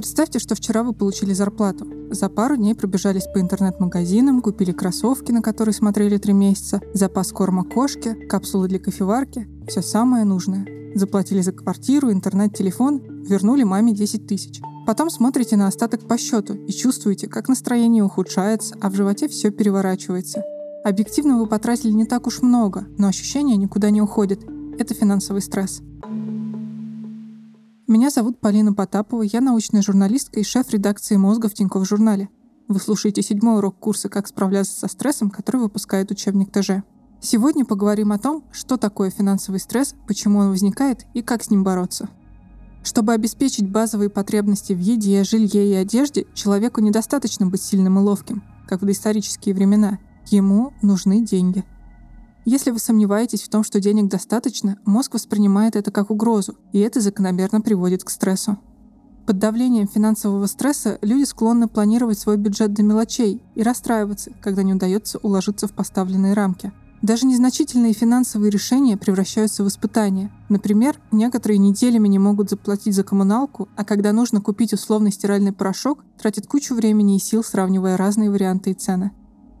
Представьте, что вчера вы получили зарплату. За пару дней пробежались по интернет-магазинам, купили кроссовки, на которые смотрели три месяца, запас корма кошки, капсулы для кофеварки, все самое нужное. Заплатили за квартиру, интернет, телефон, вернули маме 10 тысяч. Потом смотрите на остаток по счету и чувствуете, как настроение ухудшается, а в животе все переворачивается. Объективно вы потратили не так уж много, но ощущения никуда не уходят. Это финансовый стресс. Меня зовут Полина Потапова, я научная журналистка и шеф редакции «Мозга» в Тинькофф журнале. Вы слушаете седьмой урок курса «Как справляться со стрессом», который выпускает учебник ТЖ. Сегодня поговорим о том, что такое финансовый стресс, почему он возникает и как с ним бороться. Чтобы обеспечить базовые потребности в еде, жилье и одежде, человеку недостаточно быть сильным и ловким, как в доисторические времена. Ему нужны деньги – если вы сомневаетесь в том, что денег достаточно, мозг воспринимает это как угрозу, и это закономерно приводит к стрессу. Под давлением финансового стресса люди склонны планировать свой бюджет до мелочей и расстраиваться, когда не удается уложиться в поставленные рамки. Даже незначительные финансовые решения превращаются в испытания. Например, некоторые неделями не могут заплатить за коммуналку, а когда нужно купить условный стиральный порошок, тратят кучу времени и сил, сравнивая разные варианты и цены.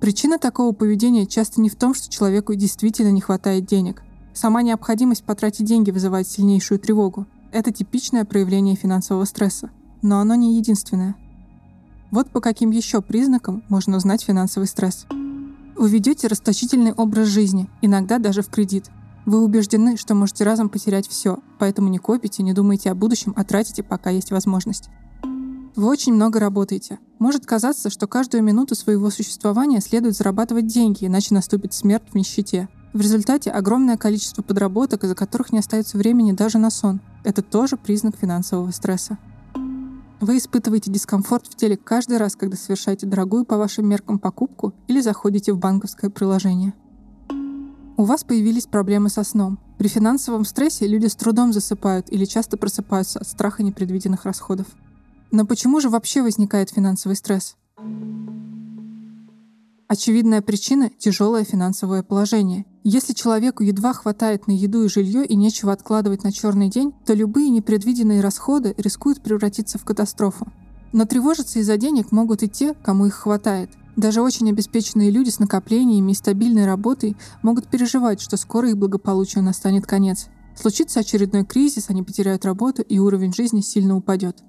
Причина такого поведения часто не в том, что человеку действительно не хватает денег. Сама необходимость потратить деньги вызывает сильнейшую тревогу. Это типичное проявление финансового стресса. Но оно не единственное. Вот по каким еще признакам можно узнать финансовый стресс. Вы ведете расточительный образ жизни, иногда даже в кредит. Вы убеждены, что можете разом потерять все, поэтому не копите, не думайте о будущем, а тратите, пока есть возможность. Вы очень много работаете. Может казаться, что каждую минуту своего существования следует зарабатывать деньги, иначе наступит смерть в нищете. В результате огромное количество подработок, из-за которых не остается времени даже на сон. Это тоже признак финансового стресса. Вы испытываете дискомфорт в теле каждый раз, когда совершаете дорогую по вашим меркам покупку или заходите в банковское приложение. У вас появились проблемы со сном. При финансовом стрессе люди с трудом засыпают или часто просыпаются от страха непредвиденных расходов. Но почему же вообще возникает финансовый стресс? Очевидная причина – тяжелое финансовое положение. Если человеку едва хватает на еду и жилье и нечего откладывать на черный день, то любые непредвиденные расходы рискуют превратиться в катастрофу. Но тревожиться из-за денег могут и те, кому их хватает. Даже очень обеспеченные люди с накоплениями и стабильной работой могут переживать, что скоро их благополучию настанет конец. Случится очередной кризис, они потеряют работу и уровень жизни сильно упадет.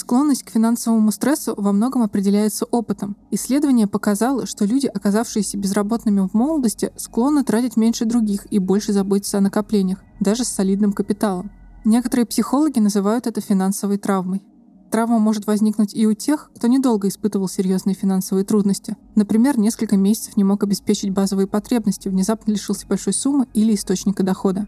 Склонность к финансовому стрессу во многом определяется опытом. Исследование показало, что люди, оказавшиеся безработными в молодости, склонны тратить меньше других и больше заботиться о накоплениях, даже с солидным капиталом. Некоторые психологи называют это финансовой травмой. Травма может возникнуть и у тех, кто недолго испытывал серьезные финансовые трудности. Например, несколько месяцев не мог обеспечить базовые потребности, внезапно лишился большой суммы или источника дохода.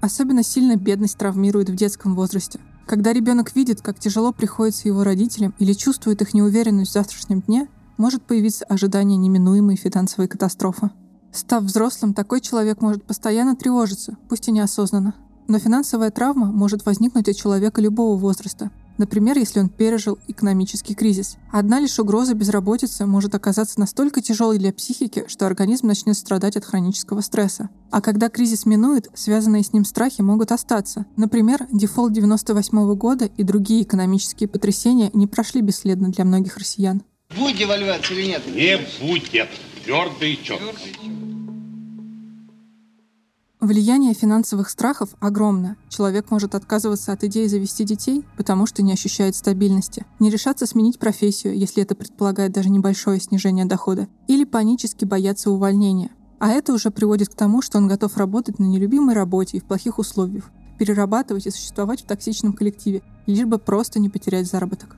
Особенно сильно бедность травмирует в детском возрасте. Когда ребенок видит, как тяжело приходится его родителям или чувствует их неуверенность в завтрашнем дне, может появиться ожидание неминуемой финансовой катастрофы. Став взрослым, такой человек может постоянно тревожиться, пусть и неосознанно. Но финансовая травма может возникнуть от человека любого возраста, Например, если он пережил экономический кризис. Одна лишь угроза безработицы может оказаться настолько тяжелой для психики, что организм начнет страдать от хронического стресса. А когда кризис минует, связанные с ним страхи могут остаться. Например, дефолт 98 года и другие экономические потрясения не прошли бесследно для многих россиян. Будет девальвация или нет? Не будет. Твердо и четко. Влияние финансовых страхов огромно. Человек может отказываться от идеи завести детей, потому что не ощущает стабильности, не решаться сменить профессию, если это предполагает даже небольшое снижение дохода, или панически бояться увольнения. А это уже приводит к тому, что он готов работать на нелюбимой работе и в плохих условиях, перерабатывать и существовать в токсичном коллективе, лишь бы просто не потерять заработок.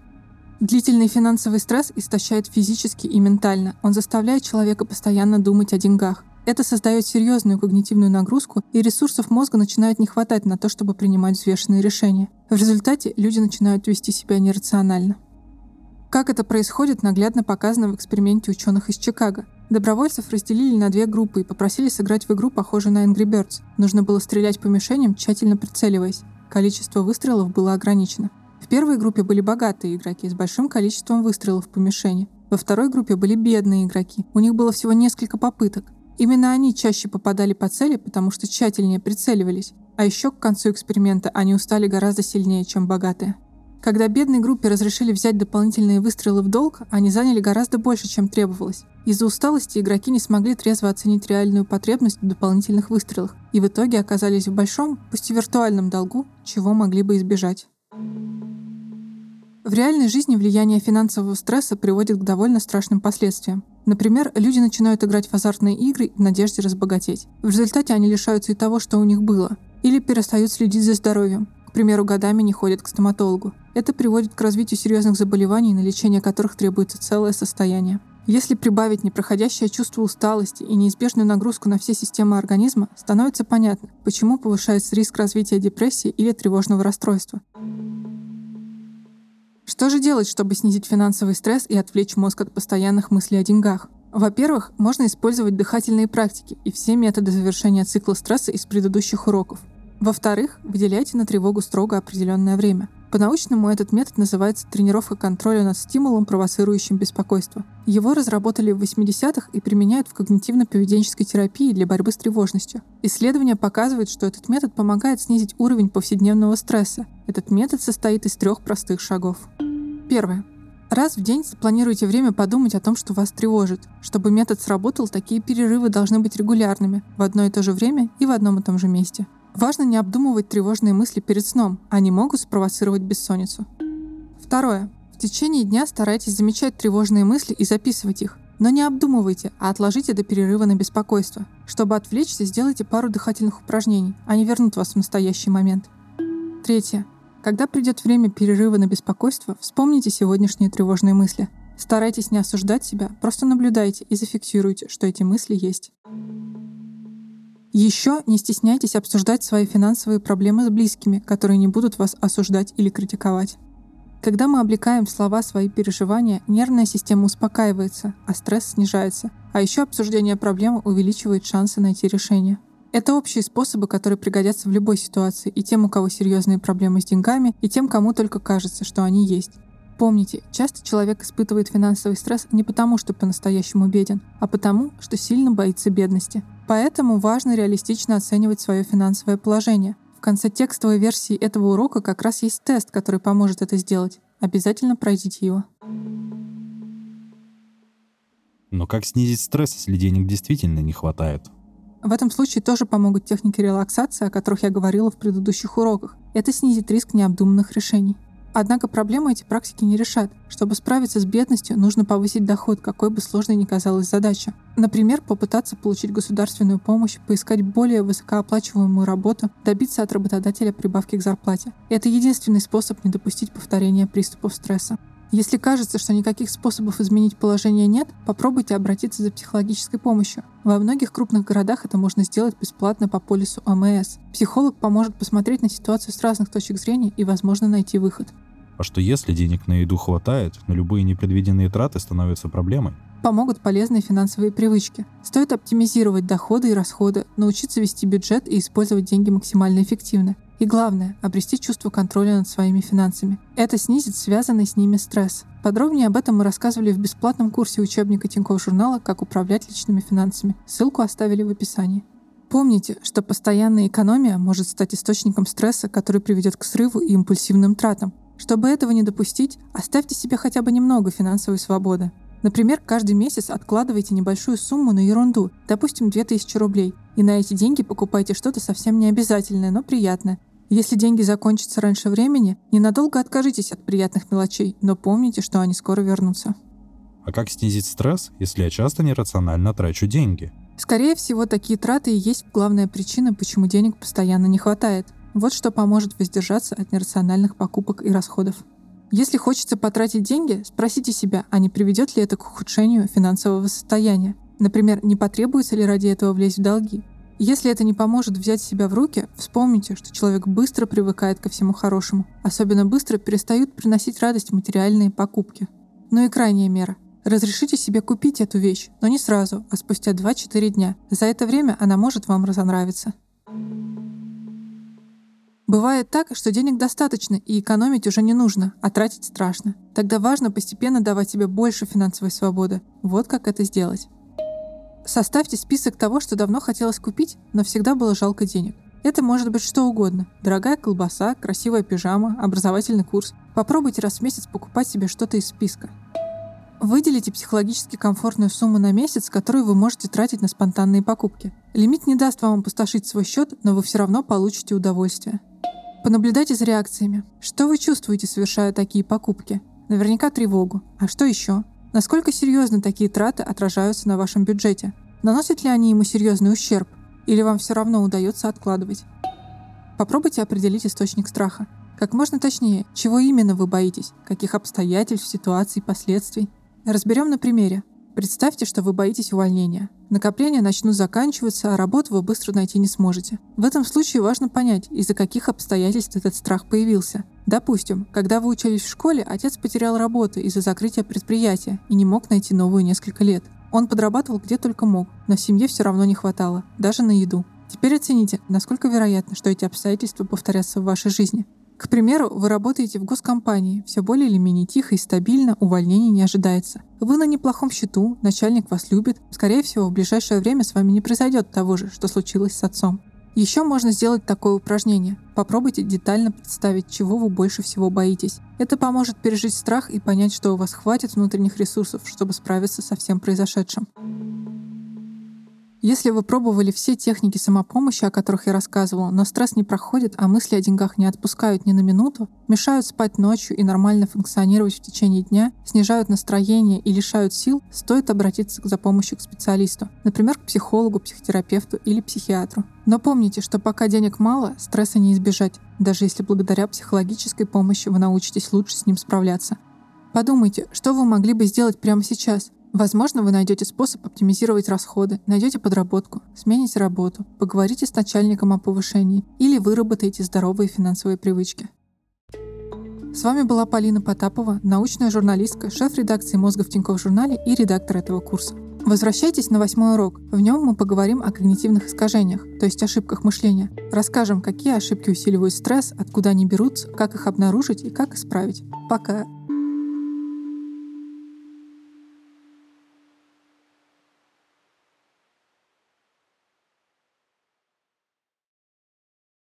Длительный финансовый стресс истощает физически и ментально. Он заставляет человека постоянно думать о деньгах, это создает серьезную когнитивную нагрузку, и ресурсов мозга начинает не хватать на то, чтобы принимать взвешенные решения. В результате люди начинают вести себя нерационально. Как это происходит, наглядно показано в эксперименте ученых из Чикаго. Добровольцев разделили на две группы и попросили сыграть в игру, похожую на Angry Birds. Нужно было стрелять по мишеням, тщательно прицеливаясь. Количество выстрелов было ограничено. В первой группе были богатые игроки с большим количеством выстрелов по мишени. Во второй группе были бедные игроки. У них было всего несколько попыток. Именно они чаще попадали по цели, потому что тщательнее прицеливались. А еще к концу эксперимента они устали гораздо сильнее, чем богатые. Когда бедной группе разрешили взять дополнительные выстрелы в долг, они заняли гораздо больше, чем требовалось. Из-за усталости игроки не смогли трезво оценить реальную потребность в дополнительных выстрелах и в итоге оказались в большом, пусть и виртуальном долгу, чего могли бы избежать. В реальной жизни влияние финансового стресса приводит к довольно страшным последствиям. Например, люди начинают играть в азартные игры в надежде разбогатеть. В результате они лишаются и того, что у них было. Или перестают следить за здоровьем. К примеру, годами не ходят к стоматологу. Это приводит к развитию серьезных заболеваний, на лечение которых требуется целое состояние. Если прибавить непроходящее чувство усталости и неизбежную нагрузку на все системы организма, становится понятно, почему повышается риск развития депрессии или тревожного расстройства. Что же делать, чтобы снизить финансовый стресс и отвлечь мозг от постоянных мыслей о деньгах? Во-первых, можно использовать дыхательные практики и все методы завершения цикла стресса из предыдущих уроков. Во-вторых, выделяйте на тревогу строго определенное время. По-научному этот метод называется тренировка контроля над стимулом, провоцирующим беспокойство. Его разработали в 80-х и применяют в когнитивно-поведенческой терапии для борьбы с тревожностью. Исследования показывают, что этот метод помогает снизить уровень повседневного стресса. Этот метод состоит из трех простых шагов. Первое. Раз в день запланируйте время подумать о том, что вас тревожит. Чтобы метод сработал, такие перерывы должны быть регулярными, в одно и то же время и в одном и том же месте. Важно не обдумывать тревожные мысли перед сном, они могут спровоцировать бессонницу. Второе. В течение дня старайтесь замечать тревожные мысли и записывать их. Но не обдумывайте, а отложите до перерыва на беспокойство. Чтобы отвлечься, сделайте пару дыхательных упражнений. Они вернут вас в настоящий момент. Третье. Когда придет время перерыва на беспокойство, вспомните сегодняшние тревожные мысли. Старайтесь не осуждать себя, просто наблюдайте и зафиксируйте, что эти мысли есть. Еще не стесняйтесь обсуждать свои финансовые проблемы с близкими, которые не будут вас осуждать или критиковать. Когда мы облекаем в слова свои переживания, нервная система успокаивается, а стресс снижается. А еще обсуждение проблемы увеличивает шансы найти решение. Это общие способы, которые пригодятся в любой ситуации и тем, у кого серьезные проблемы с деньгами, и тем, кому только кажется, что они есть. Помните, часто человек испытывает финансовый стресс не потому, что по-настоящему беден, а потому, что сильно боится бедности. Поэтому важно реалистично оценивать свое финансовое положение. В конце текстовой версии этого урока как раз есть тест, который поможет это сделать. Обязательно пройдите его. Но как снизить стресс, если денег действительно не хватает? В этом случае тоже помогут техники релаксации, о которых я говорила в предыдущих уроках. Это снизит риск необдуманных решений. Однако проблемы эти практики не решат. Чтобы справиться с бедностью, нужно повысить доход, какой бы сложной ни казалась задача. Например, попытаться получить государственную помощь, поискать более высокооплачиваемую работу, добиться от работодателя прибавки к зарплате. Это единственный способ не допустить повторения приступов стресса. Если кажется, что никаких способов изменить положение нет, попробуйте обратиться за психологической помощью. Во многих крупных городах это можно сделать бесплатно по полису ОМС. Психолог поможет посмотреть на ситуацию с разных точек зрения и, возможно, найти выход. А что если денег на еду хватает, но любые непредвиденные траты становятся проблемой? Помогут полезные финансовые привычки. Стоит оптимизировать доходы и расходы, научиться вести бюджет и использовать деньги максимально эффективно. И главное, обрести чувство контроля над своими финансами. Это снизит связанный с ними стресс. Подробнее об этом мы рассказывали в бесплатном курсе учебника Тинькофф журнала «Как управлять личными финансами». Ссылку оставили в описании. Помните, что постоянная экономия может стать источником стресса, который приведет к срыву и импульсивным тратам. Чтобы этого не допустить, оставьте себе хотя бы немного финансовой свободы. Например, каждый месяц откладывайте небольшую сумму на ерунду, допустим, 2000 рублей, и на эти деньги покупайте что-то совсем необязательное, но приятное, если деньги закончатся раньше времени, ненадолго откажитесь от приятных мелочей, но помните, что они скоро вернутся. А как снизить стресс, если я часто нерационально трачу деньги? Скорее всего, такие траты и есть главная причина, почему денег постоянно не хватает. Вот что поможет воздержаться от нерациональных покупок и расходов. Если хочется потратить деньги, спросите себя, а не приведет ли это к ухудшению финансового состояния. Например, не потребуется ли ради этого влезть в долги, если это не поможет взять себя в руки, вспомните, что человек быстро привыкает ко всему хорошему. Особенно быстро перестают приносить радость материальные покупки. Ну и крайняя мера. Разрешите себе купить эту вещь, но не сразу, а спустя 2-4 дня. За это время она может вам разонравиться. Бывает так, что денег достаточно и экономить уже не нужно, а тратить страшно. Тогда важно постепенно давать себе больше финансовой свободы. Вот как это сделать. Составьте список того, что давно хотелось купить, но всегда было жалко денег. Это может быть что угодно. Дорогая колбаса, красивая пижама, образовательный курс. Попробуйте раз в месяц покупать себе что-то из списка. Выделите психологически комфортную сумму на месяц, которую вы можете тратить на спонтанные покупки. Лимит не даст вам опустошить свой счет, но вы все равно получите удовольствие. Понаблюдайте за реакциями. Что вы чувствуете, совершая такие покупки? Наверняка тревогу. А что еще? Насколько серьезно такие траты отражаются на вашем бюджете? Наносят ли они ему серьезный ущерб? Или вам все равно удается откладывать? Попробуйте определить источник страха. Как можно точнее, чего именно вы боитесь, каких обстоятельств, ситуаций, последствий. Разберем на примере. Представьте, что вы боитесь увольнения. Накопления начнут заканчиваться, а работу вы быстро найти не сможете. В этом случае важно понять, из-за каких обстоятельств этот страх появился. Допустим, когда вы учились в школе, отец потерял работу из-за закрытия предприятия и не мог найти новую несколько лет. Он подрабатывал где только мог, но семье все равно не хватало, даже на еду. Теперь оцените, насколько вероятно, что эти обстоятельства повторятся в вашей жизни. К примеру, вы работаете в госкомпании, все более или менее тихо и стабильно, увольнений не ожидается. Вы на неплохом счету, начальник вас любит, скорее всего, в ближайшее время с вами не произойдет того же, что случилось с отцом. Еще можно сделать такое упражнение. Попробуйте детально представить, чего вы больше всего боитесь. Это поможет пережить страх и понять, что у вас хватит внутренних ресурсов, чтобы справиться со всем произошедшим. Если вы пробовали все техники самопомощи, о которых я рассказывала, но стресс не проходит, а мысли о деньгах не отпускают ни на минуту, мешают спать ночью и нормально функционировать в течение дня, снижают настроение и лишают сил, стоит обратиться за помощью к специалисту, например, к психологу, психотерапевту или психиатру. Но помните, что пока денег мало, стресса не избежать, даже если благодаря психологической помощи вы научитесь лучше с ним справляться. Подумайте, что вы могли бы сделать прямо сейчас, Возможно, вы найдете способ оптимизировать расходы, найдете подработку, смените работу, поговорите с начальником о повышении или выработаете здоровые финансовые привычки. С вами была Полина Потапова, научная журналистка, шеф редакции «Мозга в Тинькофф журнале» и редактор этого курса. Возвращайтесь на восьмой урок. В нем мы поговорим о когнитивных искажениях, то есть ошибках мышления. Расскажем, какие ошибки усиливают стресс, откуда они берутся, как их обнаружить и как исправить. Пока!